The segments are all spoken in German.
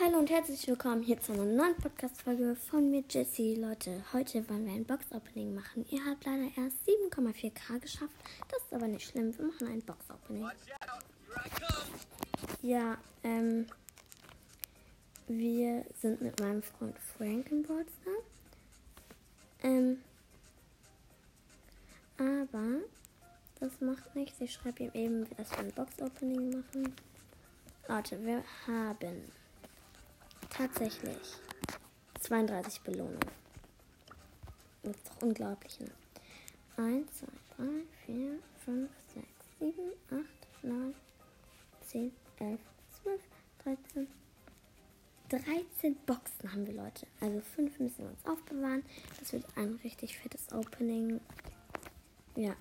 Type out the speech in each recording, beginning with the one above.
Hallo und herzlich willkommen hier zu einer neuen Podcast-Folge von mir, Jessie. Leute, heute wollen wir ein Box-Opening machen. Ihr habt leider erst 7,4k geschafft. Das ist aber nicht schlimm. Wir machen ein Box-Opening. Ja, ähm, wir sind mit meinem Freund Frank im Broadster. Ähm, aber das macht nichts. Ich schreibe ihm eben, dass wir ein Box-Opening machen. Leute, wir haben tatsächlich 32 Belohnungen. Das ist doch unglaublich, ne? 1, 2, 3, 4, 5, 6, 7, 8, 9, 10, 11, 12, 13. 13 Boxen haben wir, Leute. Also 5 müssen wir uns aufbewahren. Das wird ein richtig fettes Opening. Ja.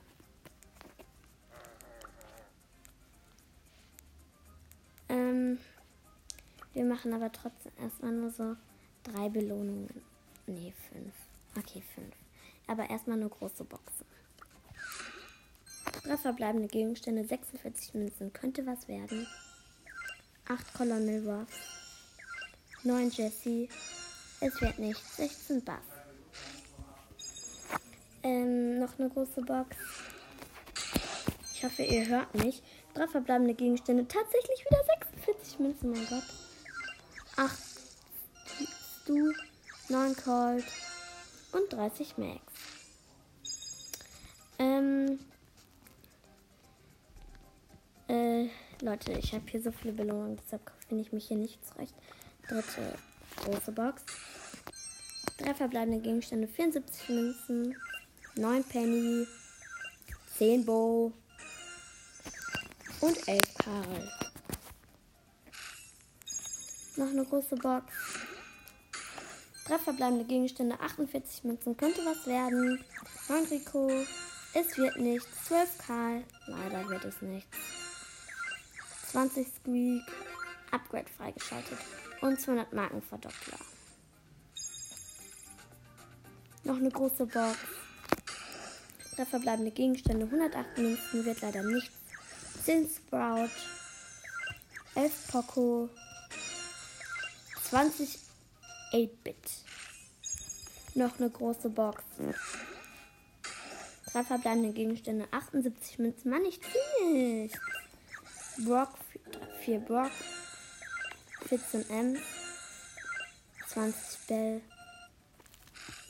Wir machen aber trotzdem erstmal nur so drei Belohnungen. Nee, fünf. Okay, fünf. Aber erstmal nur große Boxen. Drei verbleibende Gegenstände, 46 Münzen. Könnte was werden. 8 Colonel Ruff. 9 Jesse. Es wird nicht. 16 Buff. Ähm, noch eine große Box. Ich hoffe, ihr hört mich. Drei verbleibende Gegenstände. Tatsächlich wieder 46 Münzen, mein Gott. 8 Stu, 9 Colt und 30 Max. Ähm, äh, Leute, ich habe hier so viele Belohnungen, deshalb finde ich mich hier nicht zurecht. Dritte große Box. Drei verbleibende Gegenstände, 74 Münzen, 9 Penny, 10 Bow und 11 Karl. Noch eine große Box. Drei verbleibende Gegenstände, 48 Münzen. Könnte was werden. 9 Rico. Es wird nichts. 12 Karl. Leider wird es nichts. 20 Squeak. Upgrade freigeschaltet. Und 200 Markenverdoppler. Noch eine große Box. Drei verbleibende Gegenstände, 108 Münzen. Wird leider nichts. 10 Sprout. 11 Poco. 20 8-Bit. Noch eine große Box. Drei verbleibende Gegenstände, 78 Münzen. Mann, ich ziehe Brock, 4 Brock, 14 M, 20 Bell.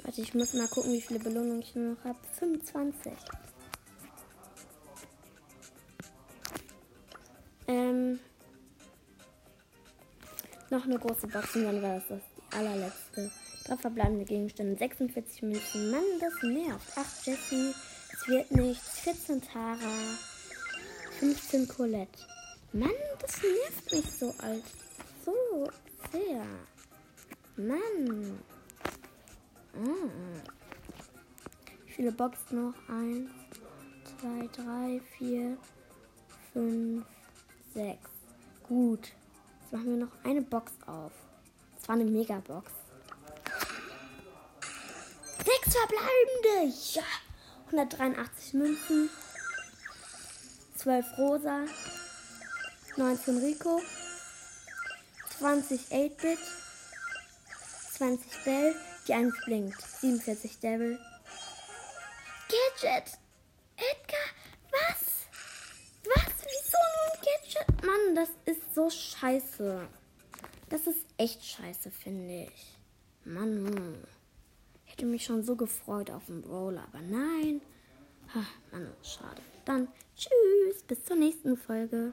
Warte, ich muss mal gucken, wie viele Belohnungen ich noch habe. 25. noch eine große Box und dann war das das allerletzte. Drei verbleibende Gegenstände, 46 Münzen. Mann, das nervt. 8 Jessie, es wird nichts. 14 Tara, 15 Colette. Mann, das nervt mich so alt. So sehr. Mann. Ah. Wie viele Boxen noch? 1, 2, 3, 4, 5, 6. Gut. Jetzt machen wir noch eine Box auf. Das war eine Megabox. Sechs verbleibende. Ja. 183 Münzen. 12 Rosa. 19 Rico. 20 8-Bit. 20 Bell. Die 1 blinkt. 47 Devil. Gadget. Edgar. Was? Was? Wieso nur ein Gadget? Mann, das ist so scheiße. Das ist echt scheiße, finde ich. Mann, ich hätte mich schon so gefreut auf den Brawler, aber nein. Ha, Mann, schade. Dann tschüss, bis zur nächsten Folge.